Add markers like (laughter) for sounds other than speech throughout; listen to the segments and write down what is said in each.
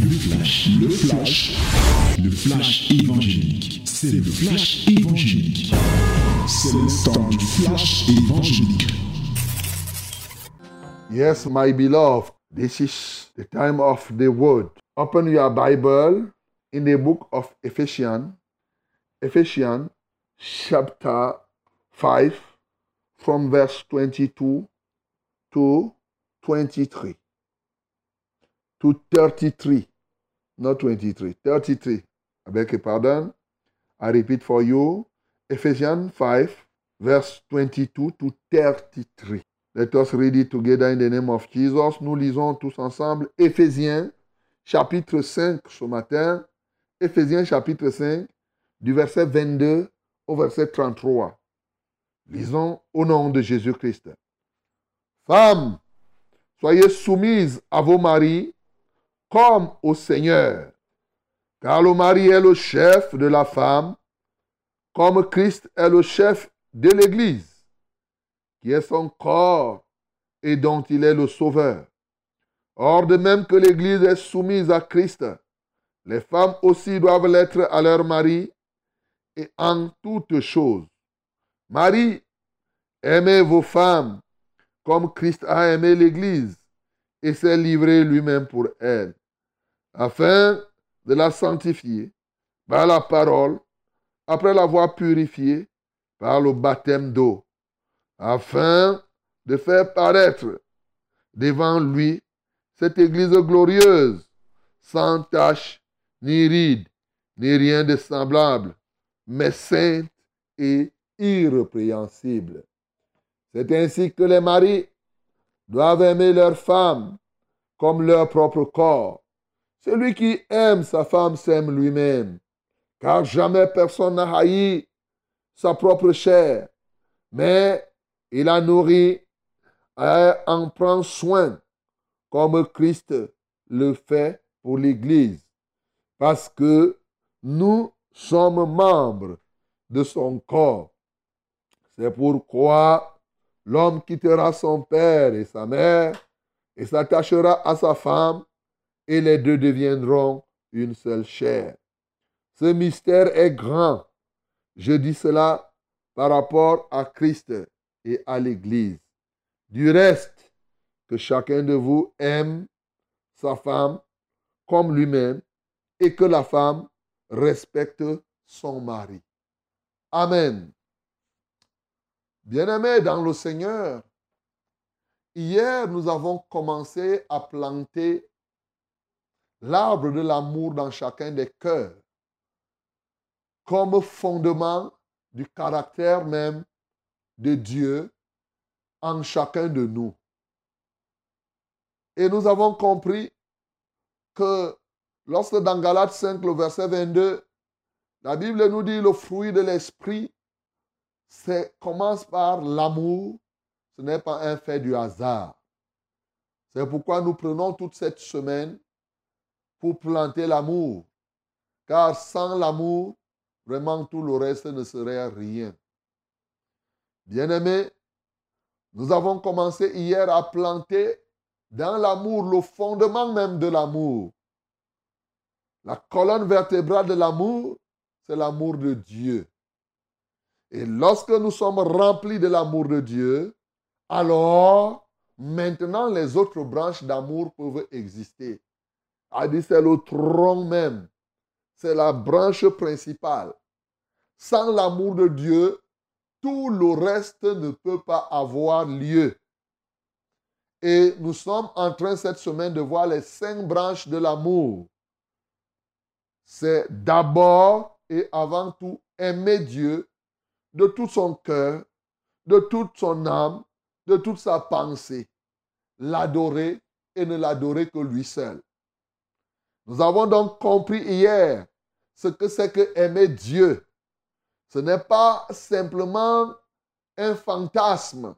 Le flash, le flash, le flash évangélique. C'est le flash évangélique. C'est le temps du flash évangélique. Yes, my beloved, this is the time of the word. Open your Bible in the book of Ephesians, Ephesians chapter 5, from verse 22 to 23. To 33, not 23, 33. I beg your pardon. I repeat for you Ephesians 5, verse 22 to 33. Let us read it together in the name of Jesus. Nous lisons tous ensemble Éphésiens chapitre 5 ce matin. Éphésiens chapitre 5 du verset 22 au verset 33. Lisons au nom de Jésus-Christ. Femmes, soyez soumises à vos maris comme au Seigneur, car le mari est le chef de la femme, comme Christ est le chef de l'Église, qui est son corps et dont il est le sauveur. Or, de même que l'Église est soumise à Christ, les femmes aussi doivent l'être à leur mari et en toutes choses. Marie, aimez vos femmes comme Christ a aimé l'Église et s'est livré lui-même pour elle, afin de la sanctifier par la parole, après l'avoir purifiée par le baptême d'eau, afin de faire paraître devant lui cette Église glorieuse, sans tache, ni ride, ni rien de semblable, mais sainte et irrépréhensible. C'est ainsi que les maris doivent aimer leur femme comme leur propre corps. Celui qui aime sa femme s'aime lui-même, car jamais personne n'a haï sa propre chair, mais il la nourrit et en prend soin, comme Christ le fait pour l'Église, parce que nous sommes membres de son corps. C'est pourquoi l'homme quittera son père et sa mère et s'attachera à sa femme, et les deux deviendront une seule chair. Ce mystère est grand. Je dis cela par rapport à Christ et à l'Église. Du reste, que chacun de vous aime sa femme comme lui-même et que la femme respecte son mari. Amen. Bien-aimés dans le Seigneur, hier nous avons commencé à planter l'arbre de l'amour dans chacun des cœurs comme fondement du caractère même de Dieu en chacun de nous. Et nous avons compris que lorsque dans Galates 5, le verset 22, la Bible nous dit le fruit de l'esprit commence par l'amour, ce n'est pas un fait du hasard. C'est pourquoi nous prenons toute cette semaine pour planter l'amour. Car sans l'amour, vraiment tout le reste ne serait rien. Bien-aimés, nous avons commencé hier à planter dans l'amour le fondement même de l'amour. La colonne vertébrale de l'amour, c'est l'amour de Dieu. Et lorsque nous sommes remplis de l'amour de Dieu, alors maintenant les autres branches d'amour peuvent exister. c'est le tronc même. C'est la branche principale. Sans l'amour de Dieu, tout le reste ne peut pas avoir lieu. Et nous sommes en train cette semaine de voir les cinq branches de l'amour. C'est d'abord et avant tout aimer Dieu de tout son cœur, de toute son âme, de toute sa pensée. L'adorer et ne l'adorer que lui seul. Nous avons donc compris hier ce que c'est que aimer Dieu. Ce n'est pas simplement un fantasme.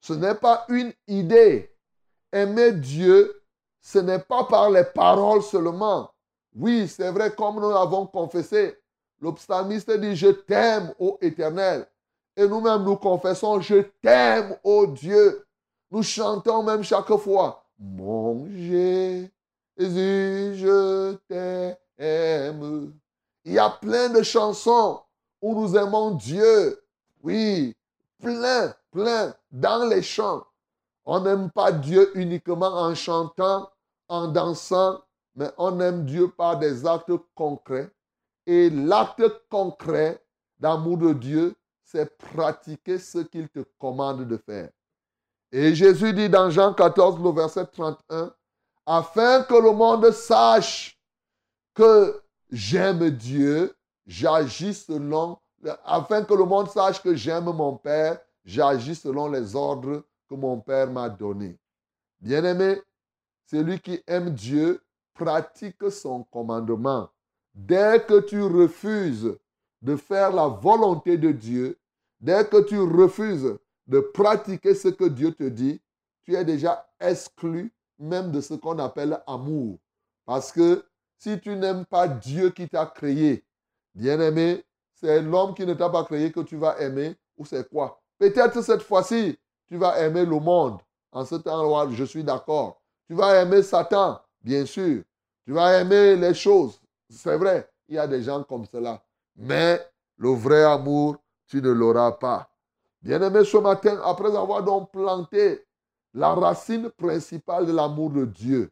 Ce n'est pas une idée. Aimer Dieu, ce n'est pas par les paroles seulement. Oui, c'est vrai, comme nous l'avons confessé, L'obstamiste dit, je t'aime, ô Éternel. Et nous-mêmes, nous confessons, je t'aime, ô Dieu. Nous chantons même chaque fois, mon Jésus, je t'aime. Il y a plein de chansons où nous aimons Dieu. Oui, plein, plein, dans les chants. On n'aime pas Dieu uniquement en chantant, en dansant, mais on aime Dieu par des actes concrets. Et l'acte concret d'amour de Dieu, c'est pratiquer ce qu'il te commande de faire. Et Jésus dit dans Jean 14, le verset 31, afin que le monde sache que j'aime Dieu, j'agis selon, afin que le monde sache que j'aime mon Père, j'agis selon les ordres que mon Père m'a donnés. Bien-aimé, celui qui aime Dieu pratique son commandement. Dès que tu refuses de faire la volonté de Dieu, dès que tu refuses de pratiquer ce que Dieu te dit, tu es déjà exclu même de ce qu'on appelle amour. Parce que si tu n'aimes pas Dieu qui t'a créé, bien-aimé, c'est l'homme qui ne t'a pas créé que tu vas aimer, ou c'est quoi? Peut-être cette fois-ci, tu vas aimer le monde. En ce temps-là, je suis d'accord. Tu vas aimer Satan, bien sûr. Tu vas aimer les choses. C'est vrai, il y a des gens comme cela. Mais le vrai amour, tu ne l'auras pas. Bien-aimé, ce matin, après avoir donc planté la racine principale de l'amour de Dieu,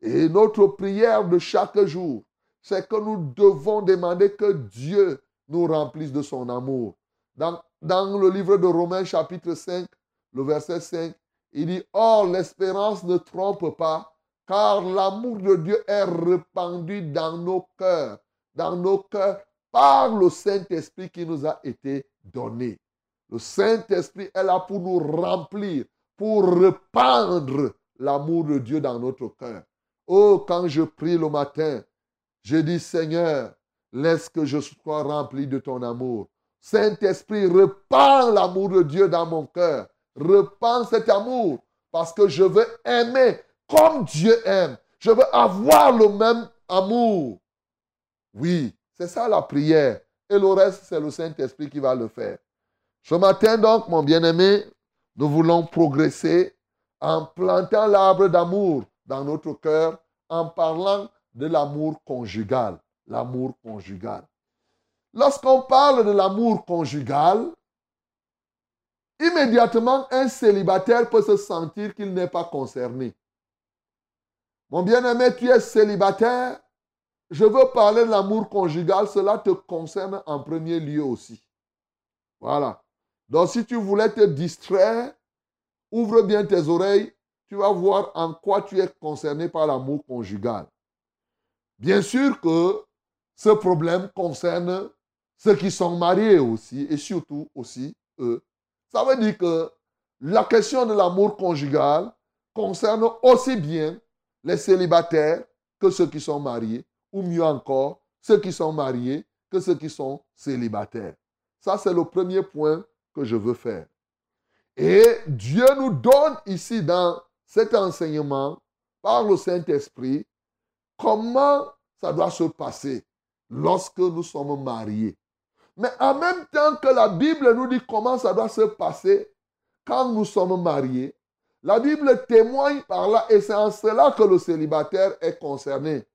et notre prière de chaque jour, c'est que nous devons demander que Dieu nous remplisse de son amour. Dans, dans le livre de Romains chapitre 5, le verset 5, il dit, Or l'espérance ne trompe pas, car l'amour de Dieu est répandu dans nos cœurs, dans nos cœurs par le Saint-Esprit qui nous a été donné. Le Saint-Esprit est là pour nous remplir, pour répandre l'amour de Dieu dans notre cœur. Oh, quand je prie le matin, je dis Seigneur, laisse que je sois rempli de ton amour. Saint-Esprit, repends l'amour de Dieu dans mon cœur. Repends cet amour parce que je veux aimer comme Dieu aime. Je veux avoir le même amour. Oui, c'est ça la prière. Et le reste, c'est le Saint-Esprit qui va le faire. Ce matin, donc, mon bien-aimé, nous voulons progresser en plantant l'arbre d'amour dans notre cœur, en parlant de l'amour conjugal. L'amour conjugal. Lorsqu'on parle de l'amour conjugal, immédiatement, un célibataire peut se sentir qu'il n'est pas concerné. Mon bien-aimé, tu es célibataire. Je veux parler de l'amour conjugal. Cela te concerne en premier lieu aussi. Voilà. Donc si tu voulais te distraire, ouvre bien tes oreilles, tu vas voir en quoi tu es concerné par l'amour conjugal. Bien sûr que ce problème concerne ceux qui sont mariés aussi, et surtout aussi eux. Ça veut dire que la question de l'amour conjugal concerne aussi bien les célibataires que ceux qui sont mariés, ou mieux encore, ceux qui sont mariés que ceux qui sont célibataires. Ça, c'est le premier point que je veux faire. Et Dieu nous donne ici dans cet enseignement, par le Saint-Esprit, comment ça doit se passer lorsque nous sommes mariés. Mais en même temps que la Bible nous dit comment ça doit se passer quand nous sommes mariés, la Bible témoigne par là, et c'est en cela que le célibataire est concerné.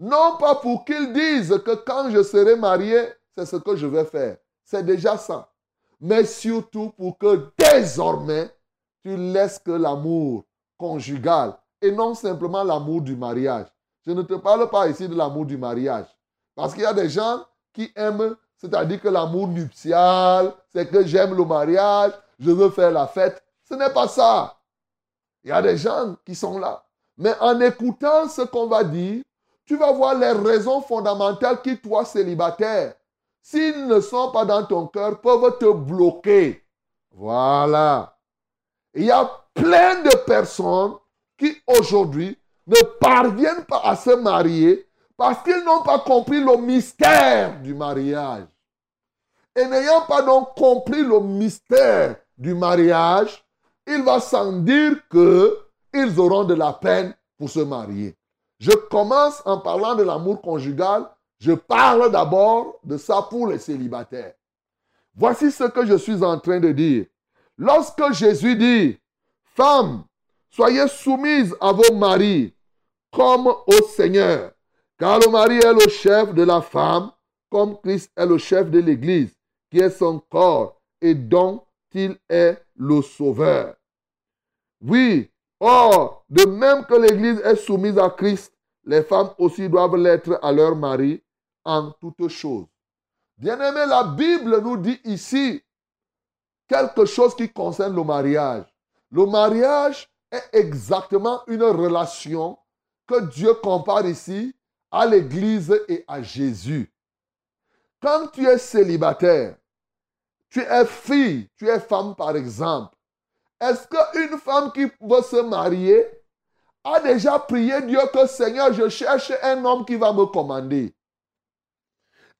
Non pas pour qu'il dise que quand je serai marié, c'est ce que je vais faire. C'est déjà ça mais surtout pour que désormais, tu laisses que l'amour conjugal et non simplement l'amour du mariage. Je ne te parle pas ici de l'amour du mariage. Parce qu'il y a des gens qui aiment, c'est-à-dire que l'amour nuptial, c'est que j'aime le mariage, je veux faire la fête. Ce n'est pas ça. Il y a des gens qui sont là. Mais en écoutant ce qu'on va dire, tu vas voir les raisons fondamentales qui, toi, célibataire, s'ils ne sont pas dans ton cœur, peuvent te bloquer. Voilà. Il y a plein de personnes qui aujourd'hui ne parviennent pas à se marier parce qu'ils n'ont pas compris le mystère du mariage. Et n'ayant pas donc compris le mystère du mariage, il va sans dire qu'ils auront de la peine pour se marier. Je commence en parlant de l'amour conjugal je parle d'abord de ça pour les célibataires. Voici ce que je suis en train de dire. Lorsque Jésus dit, Femmes, soyez soumises à vos maris, comme au Seigneur. Car le mari est le chef de la femme, comme Christ est le chef de l'Église, qui est son corps et dont il est le sauveur. Oui, or, de même que l'Église est soumise à Christ, les femmes aussi doivent l'être à leur mari en toutes choses. Bien-aimé, la Bible nous dit ici quelque chose qui concerne le mariage. Le mariage est exactement une relation que Dieu compare ici à l'Église et à Jésus. Quand tu es célibataire, tu es fille, tu es femme par exemple, est-ce qu'une femme qui veut se marier a déjà prié Dieu que Seigneur, je cherche un homme qui va me commander?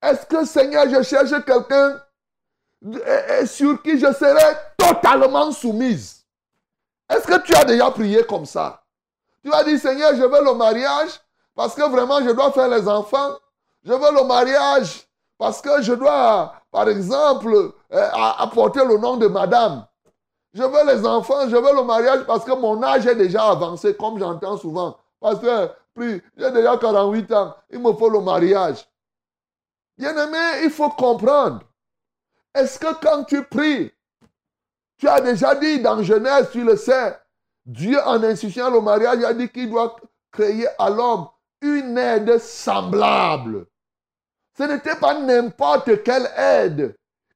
Est-ce que Seigneur, je cherche quelqu'un sur qui je serai totalement soumise? Est-ce que tu as déjà prié comme ça? Tu as dit, Seigneur, je veux le mariage parce que vraiment je dois faire les enfants. Je veux le mariage parce que je dois, par exemple, apporter le nom de madame. Je veux les enfants, je veux le mariage parce que mon âge est déjà avancé, comme j'entends souvent. Parce que, j'ai déjà 48 ans, il me faut le mariage. Bien-aimé, il faut comprendre. Est-ce que quand tu pries, tu as déjà dit dans Genèse, tu le sais, Dieu en instituant le mariage a dit qu'il doit créer à l'homme une aide semblable. Ce n'était pas n'importe quelle aide.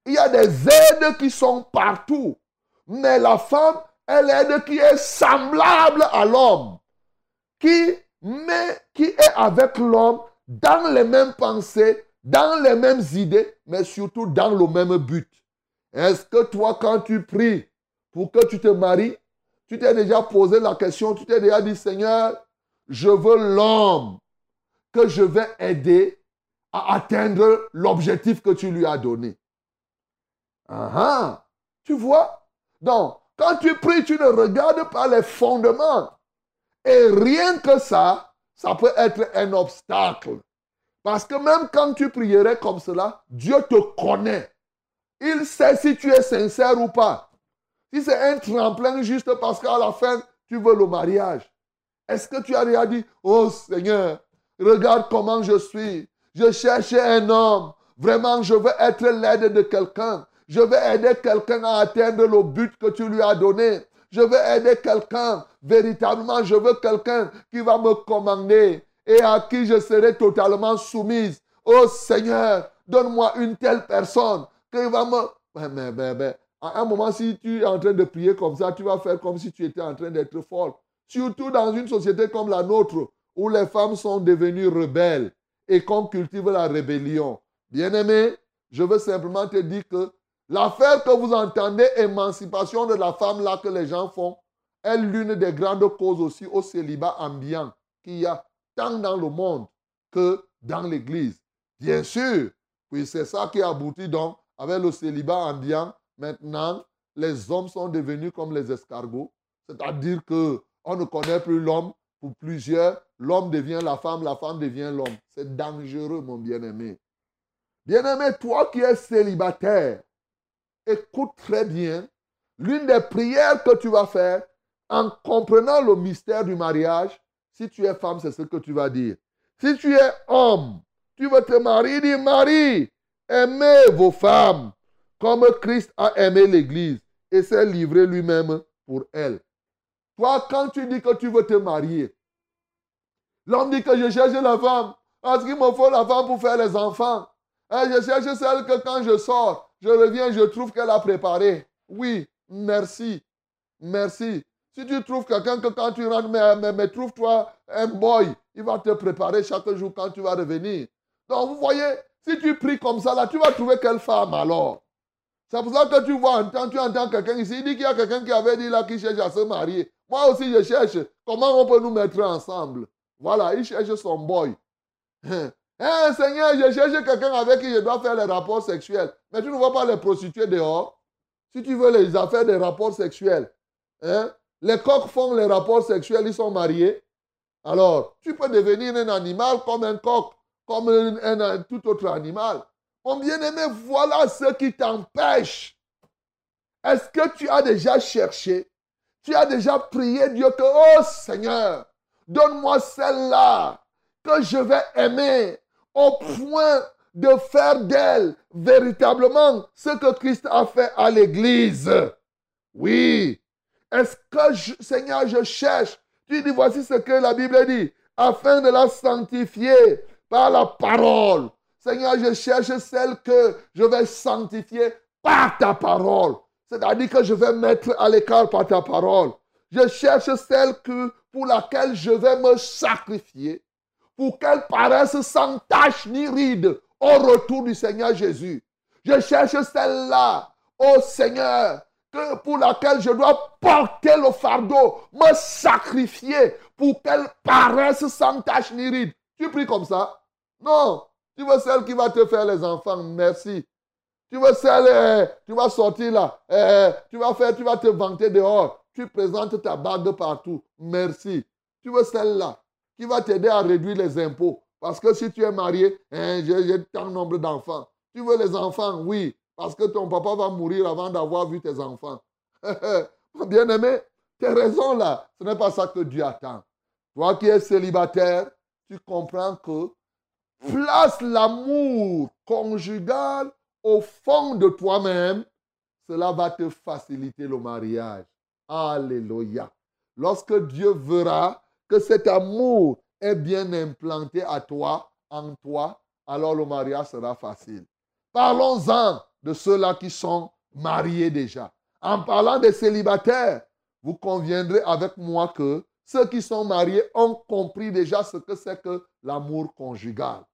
Il y a des aides qui sont partout. Mais la femme est l'aide qui est semblable à l'homme. Qui, qui est avec l'homme dans les mêmes pensées, dans les mêmes idées, mais surtout dans le même but. Est-ce que toi, quand tu pries pour que tu te maries, tu t'es déjà posé la question, tu t'es déjà dit, Seigneur, je veux l'homme que je vais aider à atteindre l'objectif que tu lui as donné. Ah, ah. tu vois? Donc, quand tu pries, tu ne regardes pas les fondements. Et rien que ça, ça peut être un obstacle. Parce que même quand tu prierais comme cela, Dieu te connaît. Il sait si tu es sincère ou pas. Si c'est un tremplin juste parce qu'à la fin, tu veux le mariage. Est-ce que tu as déjà dit, oh Seigneur, regarde comment je suis. Je cherche un homme. Vraiment, je veux être l'aide de quelqu'un. Je veux aider quelqu'un à atteindre le but que tu lui as donné. Je veux aider quelqu'un. Véritablement, je veux quelqu'un qui va me commander et à qui je serai totalement soumise. Oh Seigneur, donne-moi une telle personne qui va me... Mais, à un moment, si tu es en train de prier comme ça, tu vas faire comme si tu étais en train d'être folle. Surtout dans une société comme la nôtre, où les femmes sont devenues rebelles et qu'on cultive la rébellion. Bien-aimé, je veux simplement te dire que l'affaire que vous entendez, émancipation de la femme là que les gens font, est l'une des grandes causes aussi au célibat ambiant qu'il y a tant dans le monde que dans l'Église. Bien sûr, puis c'est ça qui aboutit donc avec le célibat ambiant. Maintenant, les hommes sont devenus comme les escargots, c'est-à-dire que on ne connaît plus l'homme. Pour plusieurs, l'homme devient la femme, la femme devient l'homme. C'est dangereux, mon bien-aimé. Bien-aimé, toi qui es célibataire, écoute très bien. L'une des prières que tu vas faire en comprenant le mystère du mariage, si tu es femme, c'est ce que tu vas dire. Si tu es homme, tu veux te marier, dis Marie, aimez vos femmes comme Christ a aimé l'Église et s'est livré lui-même pour elle. Toi, quand tu dis que tu veux te marier, l'homme dit que je cherche la femme parce qu'il me faut la femme pour faire les enfants? Et je cherche celle que quand je sors, je reviens, je trouve qu'elle a préparé. Oui, merci. Merci. Si tu trouves quelqu'un que quand tu rentres, mais, trouve-toi un boy, il va te préparer chaque jour quand tu vas revenir. Donc, vous voyez, si tu pries comme ça, là, tu vas trouver quelle femme alors C'est pour ça que tu vois, tu entends quelqu'un ici, il dit qu'il y a quelqu'un qui avait dit là qu'il cherche à se marier. Moi aussi, je cherche. Comment on peut nous mettre ensemble? Voilà, il cherche son boy. (laughs) Hein, Seigneur, je cherche quelqu'un avec qui je dois faire les rapports sexuels. Mais tu ne vois pas les prostituées dehors. Si tu veux les affaires des rapports sexuels, hein, les coqs font les rapports sexuels, ils sont mariés. Alors, tu peux devenir un animal comme un coq, comme un, tout autre animal. Mon bien-aimé, voilà ce qui t'empêche. Est-ce que tu as déjà cherché? Tu as déjà prié Dieu que, oh Seigneur, donne-moi celle-là que je vais aimer au point de faire d'elle véritablement ce que Christ a fait à l'Église. Oui. Est-ce que, Seigneur, je cherche? Tu dis, voici ce que la Bible dit, afin de la sanctifier par la parole. Seigneur, je cherche celle que je vais sanctifier par ta parole. C'est-à-dire que je vais mettre à l'écart par ta parole. Je cherche celle pour laquelle je vais me sacrifier, pour qu'elle paraisse sans tache ni ride au retour du Seigneur Jésus. Je cherche celle-là, ô Seigneur, que pour laquelle je dois porter le fardeau, me sacrifier pour qu'elle paraisse sans tache ni ride. Tu pries comme ça? Non. Tu veux celle qui va te faire les enfants? Merci. Tu veux celle, euh, tu vas sortir là, euh, tu vas faire, tu vas te vanter dehors. Tu présentes ta bague partout. Merci. Tu veux celle-là? Qui va t'aider à réduire les impôts. Parce que si tu es marié, hein, j'ai tant nombre d'enfants. Tu veux les enfants, oui, parce que ton papa va mourir avant d'avoir vu tes enfants. (laughs) Bien-aimé, tes raisons là, ce n'est pas ça que Dieu attend. Toi qui es célibataire, tu comprends que place l'amour conjugal au fond de toi-même, cela va te faciliter le mariage. Alléluia. Lorsque Dieu verra que cet amour est bien implanté à toi, en toi, alors le mariage sera facile. Parlons-en de ceux-là qui sont mariés déjà. En parlant des célibataires, vous conviendrez avec moi que ceux qui sont mariés ont compris déjà ce que c'est que l'amour conjugal.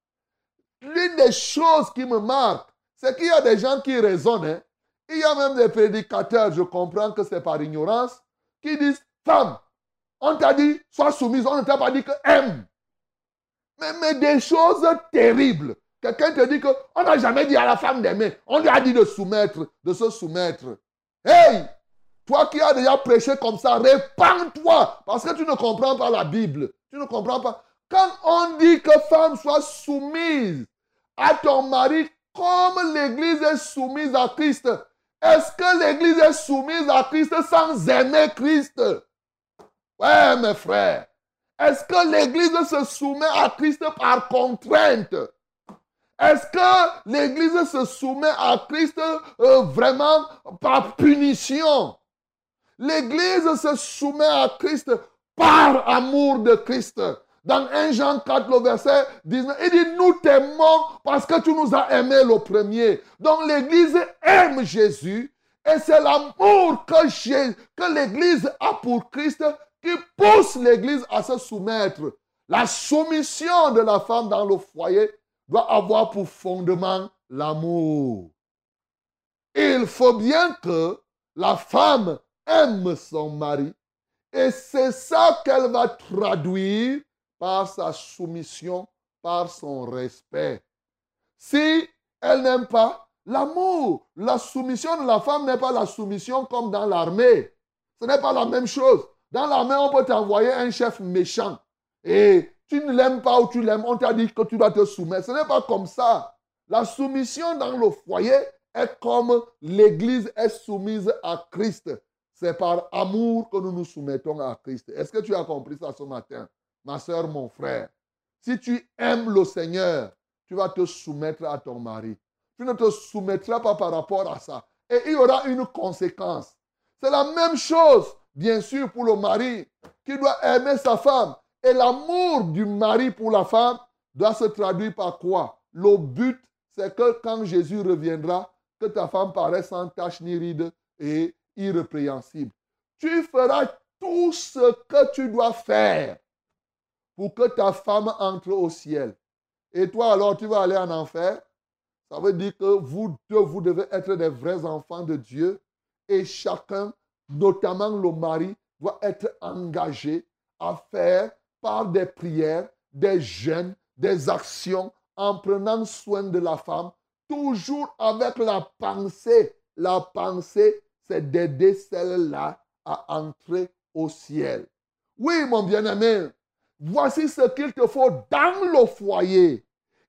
L'une des choses qui me marque, c'est qu'il y a des gens qui raisonnent. Hein. Il y a même des prédicateurs, je comprends que c'est par ignorance, qui disent, femme, on t'a dit, sois soumise, on ne t'a pas dit que aime. Mais, des choses terribles. Quelqu'un te dit qu'on n'a jamais dit à la femme d'aimer. On lui a dit de soumettre, de se soumettre. Hey! Toi qui as déjà prêché comme ça, répands-toi. Parce que tu ne comprends pas la Bible. Tu ne comprends pas. Quand on dit que femme soit soumise à ton mari comme l'Église est soumise à Christ, est-ce que l'Église est soumise à Christ sans aimer Christ? Ouais, mes frères. Est-ce que l'Église se soumet à Christ par contrainte? Est-ce que l'Église se soumet à Christ euh, vraiment par punition? L'Église se soumet à Christ par amour de Christ. Dans 1 Jean 4, le verset 19, il dit, nous t'aimons parce que tu nous as aimés le premier. Donc l'Église aime Jésus et c'est l'amour que, que l'Église a pour Christ qui pousse l'Église à se soumettre. La soumission de la femme dans le foyer doit avoir pour fondement l'amour. Il faut bien que la femme aime son mari et c'est ça qu'elle va traduire par sa soumission, par son respect. Si elle n'aime pas l'amour, la soumission de la femme n'est pas la soumission comme dans l'armée. Ce n'est pas la même chose. Dans l'armée, on peut t'envoyer un chef méchant. Et tu ne l'aimes pas ou tu l'aimes, on t'a dit que tu dois te soumettre. Ce n'est pas comme ça. La soumission dans le foyer est comme l'Église est soumise à Christ. C'est par amour que nous nous soumettons à Christ. Est-ce que tu as compris ça ce matin? ma soeur, mon frère, si tu aimes le Seigneur, tu vas te soumettre à ton mari. Tu ne te soumettras pas par rapport à ça. Et il y aura une conséquence. C'est la même chose, bien sûr, pour le mari qui doit aimer sa femme. Et l'amour du mari pour la femme doit se traduire par quoi? Le but, c'est que quand Jésus reviendra, que ta femme paraisse sans tache ni ride et irrépréhensible. Tu feras tout ce que tu dois faire pour que ta femme entre au ciel. Et toi alors, tu vas aller en enfer. Ça veut dire que vous deux, vous devez être des vrais enfants de Dieu. Et chacun, notamment le mari, doit être engagé à faire par des prières, des jeûnes, des actions, en prenant soin de la femme, toujours avec la pensée. La pensée, c'est d'aider celle-là à entrer au ciel. Oui, mon bien-aimé, Voici ce qu'il te faut dans le foyer.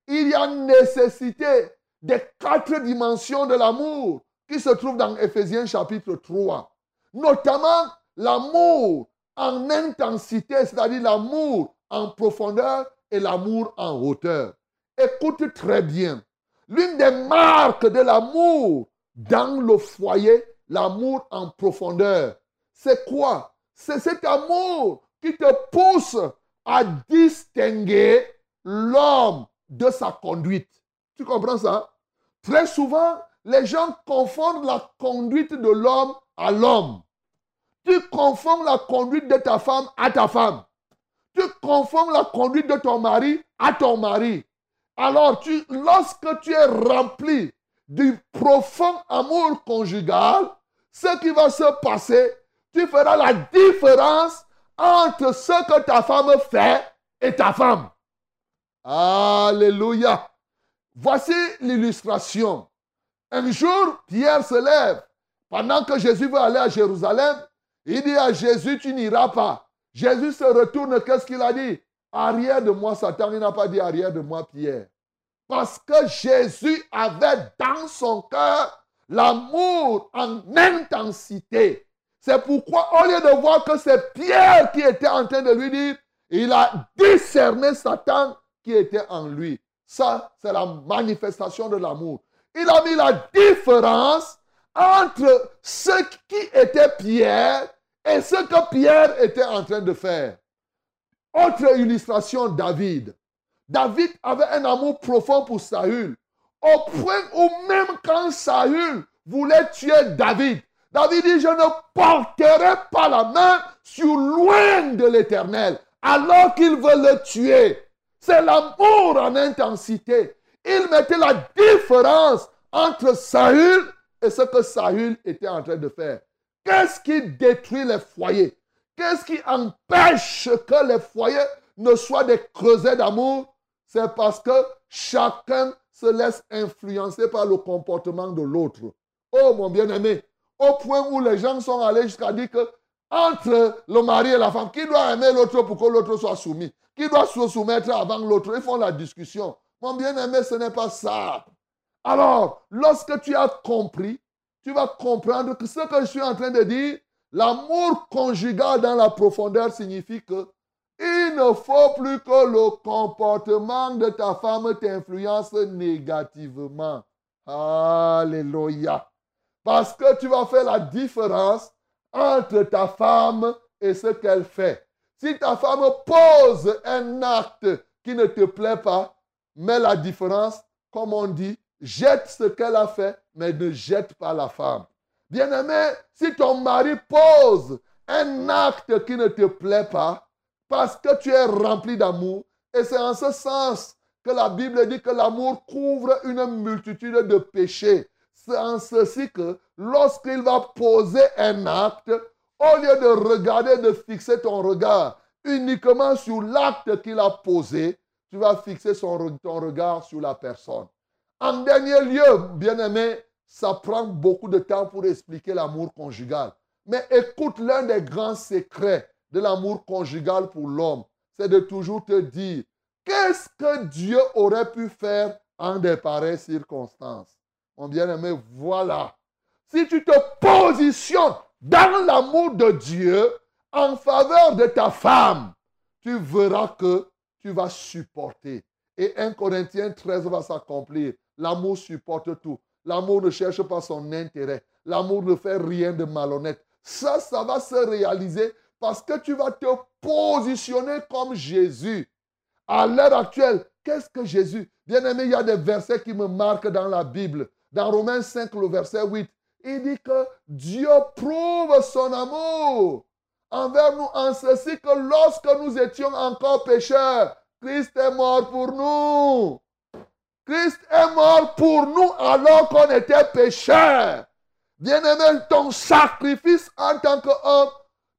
Il y a nécessité des quatre dimensions de l'amour qui se trouvent dans Ephésiens chapitre 3. Notamment l'amour en intensité, c'est-à-dire l'amour en profondeur et l'amour en hauteur. Écoute très bien. L'une des marques de l'amour dans le foyer, l'amour en profondeur, c'est quoi? C'est cet amour qui te pousse à distinguer l'homme de sa conduite. Tu comprends ça? Très souvent, les gens confondent la conduite de l'homme à l'homme. Tu confonds la conduite de ta femme à ta femme. Tu confonds la conduite de ton mari à ton mari. Alors, lorsque tu es rempli du profond amour conjugal, ce qui va se passer, tu feras la différence entre ce que ta femme fait et ta femme. Alléluia. Voici l'illustration. Un jour, Pierre se lève. Pendant que Jésus veut aller à Jérusalem, il dit à Jésus, tu n'iras pas. Jésus se retourne, qu'est-ce qu'il a dit? Arrière de moi, Satan, il n'a pas dit arrière de moi, Pierre. Parce que Jésus avait dans son cœur l'amour en intensité. C'est pourquoi, au lieu de voir que c'est Pierre qui était en train de lui dire, il a discerné Satan qui était en lui. Ça, c'est la manifestation de l'amour. Il a mis la différence entre ce qui était Pierre et ce que Pierre était en train de faire. Autre illustration, David. David avait un amour profond pour Saül. Au point où même quand Saül voulait tuer David, David dit, je ne porterai pas la main sur loin de l'Éternel, alors qu'il veut le tuer. C'est l'amour en intensité. Il mettait la différence entre Saül et ce que Saül était en train de faire. Qu'est-ce qui détruit les foyers? Qu'est-ce qui empêche que les foyers ne soient des creusets d'amour? C'est parce que chacun se laisse influencer par le comportement de l'autre. Oh mon bien-aimé, au point où les gens sont allés jusqu'à dire que entre le mari et la femme, qui doit aimer l'autre pour que l'autre soit soumis? Qui doit se soumettre avant l'autre? Ils font la discussion. Mon bien-aimé, ce n'est pas ça. Alors, lorsque tu as compris, tu vas comprendre que ce que je suis en train de dire, l'amour conjugal dans la profondeur signifie que il ne faut plus que le comportement de ta femme t'influence négativement. Alléluia. Parce que tu vas faire la différence entre ta femme et ce qu'elle fait. Si ta femme pose un acte qui ne te plaît pas, mets la différence, comme on dit, jette ce qu'elle a fait, mais ne jette pas la femme. Bien-aimé, si ton mari pose un acte qui ne te plaît pas, parce que tu es rempli d'amour, et c'est en ce sens que la Bible dit que l'amour couvre une multitude de péchés. C'est en ceci que lorsqu'il va poser un acte, au lieu de regarder, de fixer ton regard uniquement sur l'acte qu'il a posé, tu vas fixer son, ton regard sur la personne. En dernier lieu, bien-aimé, ça prend beaucoup de temps pour expliquer l'amour conjugal. Mais écoute, l'un des grands secrets de l'amour conjugal pour l'homme, c'est de toujours te dire, qu'est-ce que Dieu aurait pu faire en de pareilles circonstances? Mon bien-aimé, voilà. Si tu te positionnes dans l'amour de Dieu en faveur de ta femme, tu verras que tu vas supporter. Et 1 Corinthiens 13 va s'accomplir. L'amour supporte tout. L'amour ne cherche pas son intérêt. L'amour ne fait rien de malhonnête. Ça, ça va se réaliser parce que tu vas te positionner comme Jésus. À l'heure actuelle, qu'est-ce que Jésus? Bien aimé, il y a des versets qui me marquent dans la Bible. Dans Romains 5, le verset 8, il dit que Dieu prouve son amour envers nous en ceci que lorsque nous étions encore pécheurs, Christ est mort pour nous. Christ est mort pour nous alors qu'on était pécheurs. Bien-aimé, ton sacrifice en tant qu'homme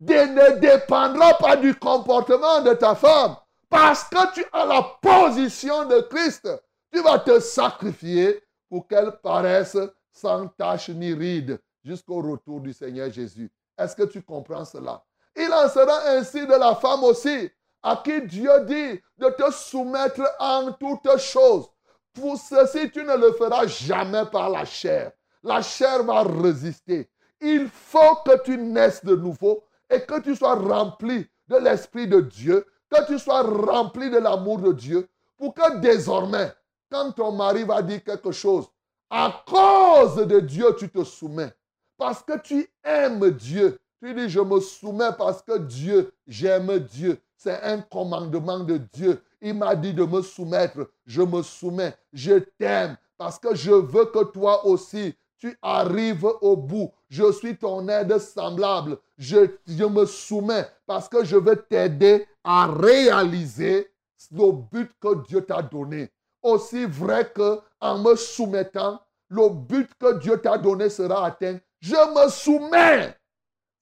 ne dépendra pas du comportement de ta femme. Parce que tu as la position de Christ, tu vas te sacrifier pour qu'elle paraisse sans tache ni ride jusqu'au retour du Seigneur Jésus. Est-ce que tu comprends cela? Il en sera ainsi de la femme aussi, à qui Dieu dit de te soumettre en toutes choses pour ceci, tu ne le feras jamais par la chair. La chair va résister. Il faut que tu naisses de nouveau et que tu sois rempli de l'Esprit de Dieu, que tu sois rempli de l'amour de Dieu, pour que désormais, quand ton mari va dire quelque chose, à cause de Dieu, tu te soumets. Parce que tu aimes Dieu. Tu dis, je me soumets parce que Dieu, j'aime Dieu. C'est un commandement de Dieu. Il m'a dit de me soumettre. Je me soumets. Je t'aime parce que je veux que toi aussi, tu arrives au bout. Je suis ton aide semblable. Je, je me soumets parce que je veux t'aider à réaliser le but que Dieu t'a donné. Aussi vrai que en me soumettant, le but que Dieu t'a donné sera atteint. Je me soumets.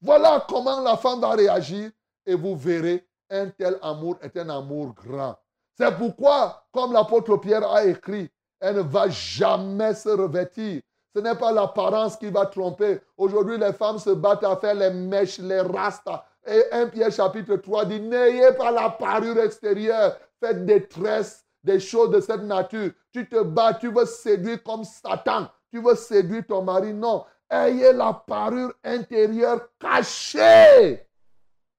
Voilà comment la femme va réagir et vous verrez, un tel amour est un amour grand. C'est pourquoi, comme l'apôtre Pierre a écrit, elle ne va jamais se revêtir. Ce n'est pas l'apparence qui va tromper. Aujourd'hui, les femmes se battent à faire les mèches, les rastas. Et 1 Pierre chapitre 3 dit, n'ayez pas la parure extérieure, faites des tresses, des choses de cette nature. Tu te bats, tu veux séduire comme Satan, tu veux séduire ton mari. Non, ayez la parure intérieure cachée.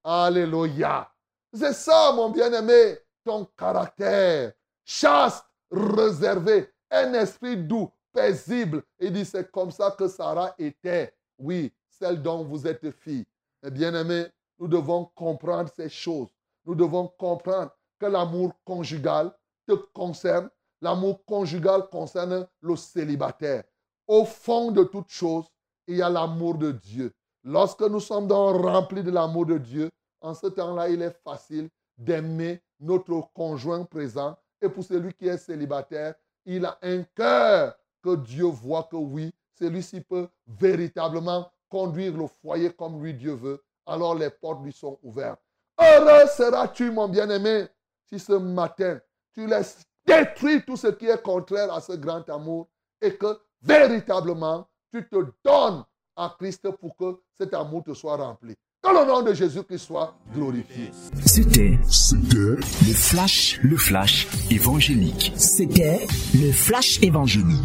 Alléluia. C'est ça, mon bien-aimé, ton caractère. Chaste, réservé, un esprit doux, paisible. Il dit, c'est comme ça que Sarah était. Oui, celle dont vous êtes fille. bien-aimé, nous devons comprendre ces choses. Nous devons comprendre que l'amour conjugal te concerne. L'amour conjugal concerne le célibataire. Au fond de toute chose, il y a l'amour de Dieu. Lorsque nous sommes donc remplis de l'amour de Dieu, en ce temps-là, il est facile d'aimer notre conjoint présent. Et pour celui qui est célibataire, il a un cœur que Dieu voit que oui, celui-ci peut véritablement conduire le foyer comme lui Dieu veut. Alors les portes lui sont ouvertes. Heureux seras-tu, mon bien-aimé, si ce matin, tu laisses détruire tout ce qui est contraire à ce grand amour et que véritablement, tu te donnes à Christ pour que cet amour te soit rempli. Que le nom de Jésus-Christ soit glorifié. C'était C'était le flash, le flash évangélique. C'était le flash évangélique.